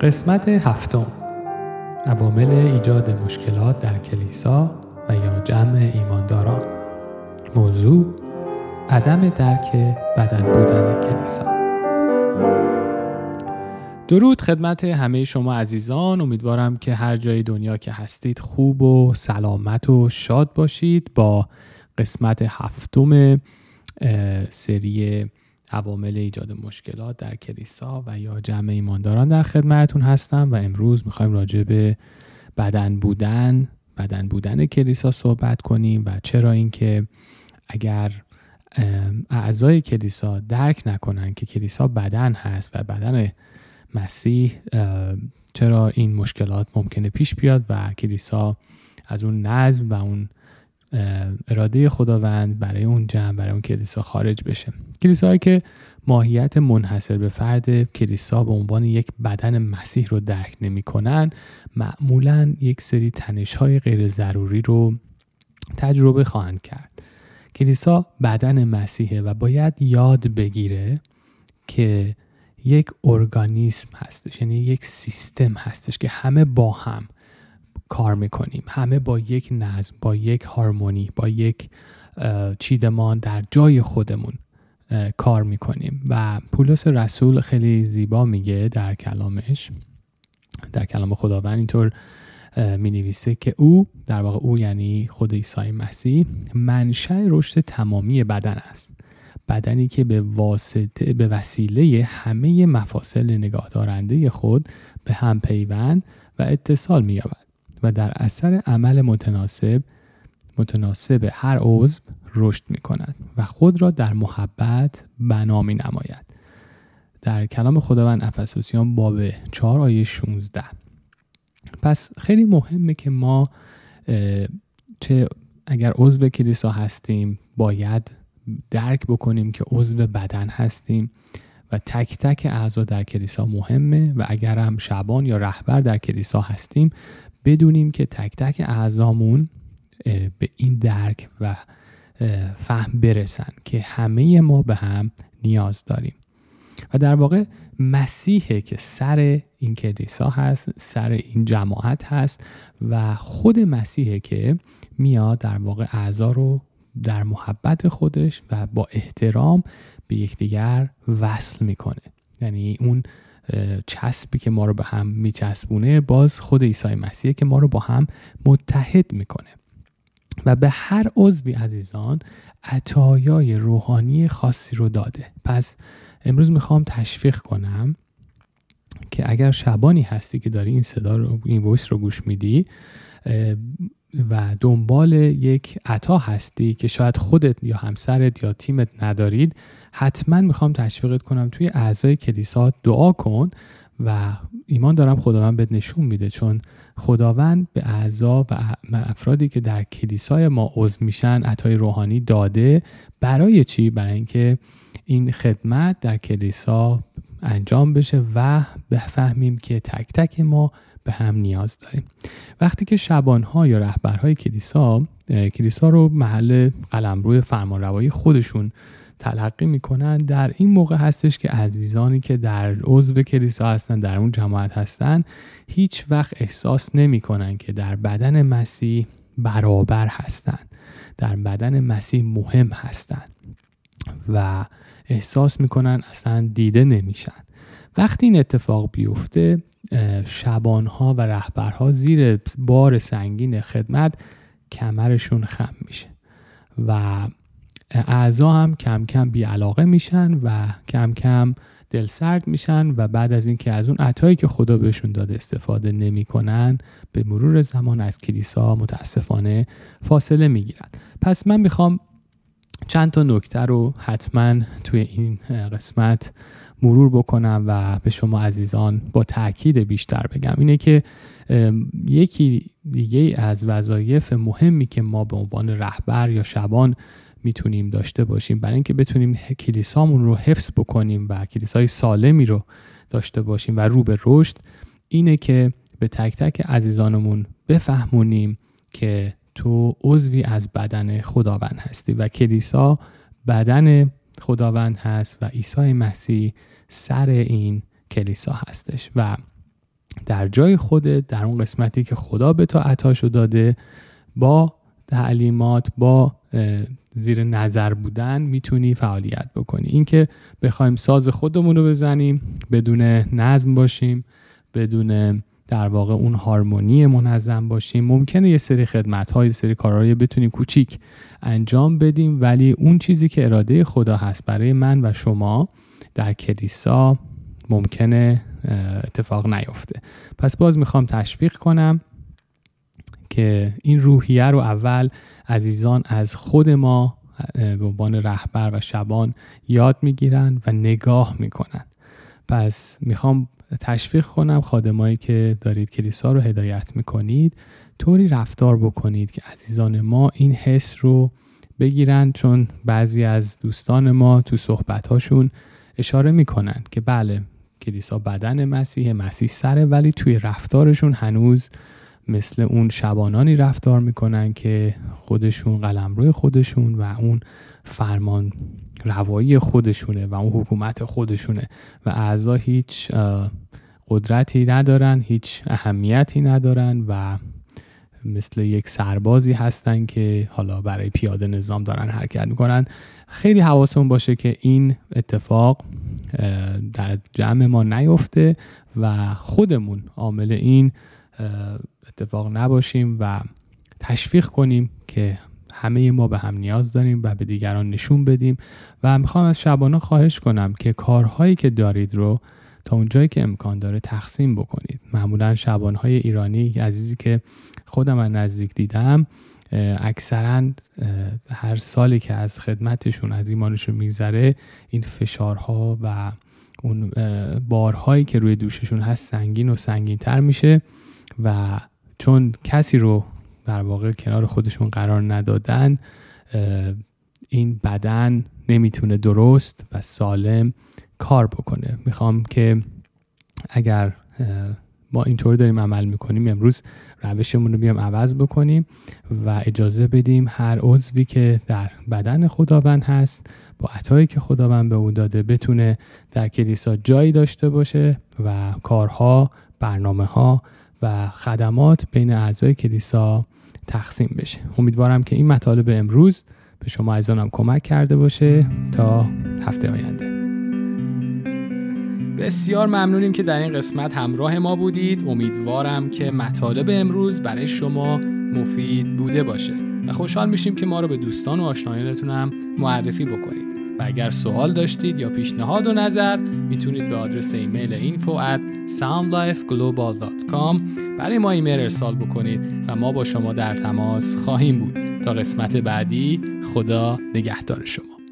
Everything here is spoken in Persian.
قسمت هفتم. عوامل ایجاد مشکلات در کلیسا و یا جمع ایمانداران موضوع عدم درک بدن بودن کلیسا. درود خدمت همه شما عزیزان. امیدوارم که هر جای دنیا که هستید خوب و سلامت و شاد باشید با قسمت هفتم سری عوامل ایجاد مشکلات در کلیسا و یا جمع ایمانداران در خدمتتون هستم و امروز می‌خوایم راجع به بدن بودن بدن بودن کلیسا صحبت کنیم و چرا اینکه اگر اعضای کلیسا درک نکنن که کلیسا بدن هست و بدن مسیح چرا این مشکلات ممکنه پیش بیاد و کلیسا از اون نظم و اون اراده خداوند برای اون جمع برای اون کلیسا خارج بشه. کلیساهایی که ماهیت منحصر به فرد کلیسا به عنوان یک بدن مسیح رو درک نمی‌کنن معمولا یک سری تنش های غیر ضروری رو تجربه خواهند کرد. کلیسا بدن مسیحه و باید یاد بگیره که یک ارگانیسم هستش یعنی یک سیستم هستش که همه با هم کار می‌کنیم. همه با یک نظم با یک هارمونی با یک چیدمان در جای خودمون کار می‌کنیم. و پولس رسول خیلی زیبا میگه در کلامش. در کلام خداوند اینطور می نویسه که او در واقع او یعنی خود عیسی مسیح منشأ رشد تمامی بدن است. بدنی که به واسطه به وسیله همه مفاصل نگاه دارنده خود به هم پیوند و اتصال مییابد. و در اثر عمل متناسب متناسب هر عضو رشد می کند و خود را در محبت بنا می نماید در کلام خداوند افسوسیان باب 4 آیه 16 پس خیلی مهمه که ما چه اگر عضو کلیسا هستیم باید درک بکنیم که عضو بدن هستیم و تک تک اعضا در کلیسا مهمه و اگر هم شبان یا رهبر در کلیسا هستیم بدونیم که تک تک اعضامون به این درک و فهم برسن که همه ما به هم نیاز داریم. و در واقع مسیحه که سر این کلیسا هست سر این جماعت هست و خود مسیحه که میاد در واقع اعضا رو در محبت خودش و با احترام به یکدیگر وصل می‌کنه. یعنی اون چسبی که ما رو به هم میچسبونه باز خود عیسی مسیحه که ما رو با هم متحد می‌کنه. و به هر عضوی عزیزان عطایای روحانی خاصی رو داده. پس امروز می‌خوام تشویق کنم که اگر شبانی هستی که داری این صدا رو این ویس رو گوش میدی و دنبال یک عطا هستی که شاید خودت یا همسرت یا تیمت ندارید حتما می‌خوام تشویقت کنم توی اعضای کلیسا دعا کن و ایمان دارم خداوند بهت نشون میده چون خداوند به اعضا و افرادی که در کلیسای ما عضو میشن عطای روحانی داده. برای چی؟ برای اینکه این خدمت در کلیسا انجام بشه و بفهمیم که تک تک ما به هم نیاز داریم. وقتی که شبانها یا رهبرهای کلیسا کلیسا رو محل قلمرو فرمانروایی خودشون تلقی می‌کنن. در این موقع هستش که عزیزانی که در عضو کلیسا هستن در اون جماعت هستن هیچ وقت احساس نمی‌کنن که در بدن مسیح برابر هستند در بدن مسیح مهم هستند و احساس می‌کنن اصلا دیده نمیشن. وقتی این اتفاق بیفته شبانها و رهبرها زیر بار سنگین خدمت کمرشون خم میشه و اعضا هم کم کم بیعلاقه میشن و کم کم دلسرد میشن و بعد از اینکه از اون عطایی که خدا بهشون داده استفاده نمی‌کنن به مرور زمان از کلیسا متاسفانه فاصله می‌گیرن. پس من می‌خوام چند تا نکته رو حتما توی این قسمت مرور بکنم و به شما عزیزان با تاکید بیشتر بگم. اینه که یکی دیگه از وظایف مهمی که ما به عنوان رهبر یا شبان می‌تونیم داشته باشیم. برای اینکه بتونیم کلیسامون رو حفظ بکنیم و کلیسای سالمی رو داشته باشیم و رو به رشد اینه که به تک تک عزیزانمون بفهمونیم که تو عضوی از بدن خداوند هستی و کلیسا بدن خداوند هست و عیسی مسیح سر این کلیسا هستش و در جای خودت در اون قسمتی که خدا به تو عطاشو داده با تعلیمات با زیر نظر بودن می‌تونی فعالیت بکنی. اینکه بخوایم ساز خودمون رو بزنیم بدون نظم باشیم بدون در واقع اون هارمونی منظم باشیم ممکنه یه سری خدمت های سری کارهایی بتونیم کوچیک انجام بدیم ولی اون چیزی که اراده خدا هست برای من و شما در کلیسا ممکنه اتفاق نیفته. پس باز می‌خوام تشویق کنم. که این روحیه رو اول عزیزان از خود ما به عنوان رهبر و شبان یاد می‌گیرن و نگاه می‌کنن. پس می‌خوام تشویق کنم خادمایی که دارید کلیسا رو هدایت می‌کنید طوری رفتار بکنید که عزیزان ما این حس رو بگیرن چون بعضی از دوستان ما تو صحبتهاشون اشاره می‌کنن که بله کلیسا بدن مسیح مسیح سره ولی توی رفتارشون هنوز مثل اون شبانانی رفتار می‌کنن که خودشون قلمروی خودشون و اون فرمان روایی خودشونه و اون حکومت خودشونه و اعضا هیچ قدرتی ندارن هیچ اهمیتی ندارن و مثل یک سربازی هستن که حالا برای پیاده نظام دارن حرکت می‌کنن. خیلی حواسمون باشه که این اتفاق در جمع ما نیفته و خودمون عامل این اتفاق نباشیم و تشویق کنیم که همه ما به هم نیاز داریم و به دیگران نشون بدیم و می‌خوام از شبانه خواهش کنم که کارهایی که دارید رو تا اونجایی که امکان داره تقسیم بکنید. معمولا شبانهای ایرانی عزیزی که خودم از نزدیک دیدم اکثرا هر سالی که از خدمتشون از ایمانشون میگذره این فشارها و اون بارهایی که روی دوششون هست سنگین و سنگین تر میشه. و چون کسی رو در واقع کنار خودشون قرار ندادن این بدن نمی‌تونه درست و سالم کار بکنه. می‌خوام که اگر ما اینطور داریم عمل می‌کنیم امروز روشمون رو بیام عوض بکنیم و اجازه بدیم هر عضوی که در بدن خداوند هست با عطایی که خداوند به او داده بتونه در کلیسا جایی داشته باشه و کارها برنامه ها و خدمات بین اعضای کلیسا تقسیم بشه. امیدوارم که این مطالب امروز به شما عزیزانم کمک کرده باشه تا هفته آینده. بسیار ممنونیم که در این قسمت همراه ما بودید. امیدوارم که مطالب امروز برای شما مفید بوده باشه. و خوشحال میشیم که ما رو به دوستان و آشنایانتون معرفی بکنید. و اگر سوال داشتید یا پیشنهاد و نظر می‌تونید به آدرس ایمیل info at soundlifeglobal.com برای ما ایمیل ارسال بکنید و ما با شما در تماس خواهیم بود. تا قسمت بعدی خدا نگهدار شما.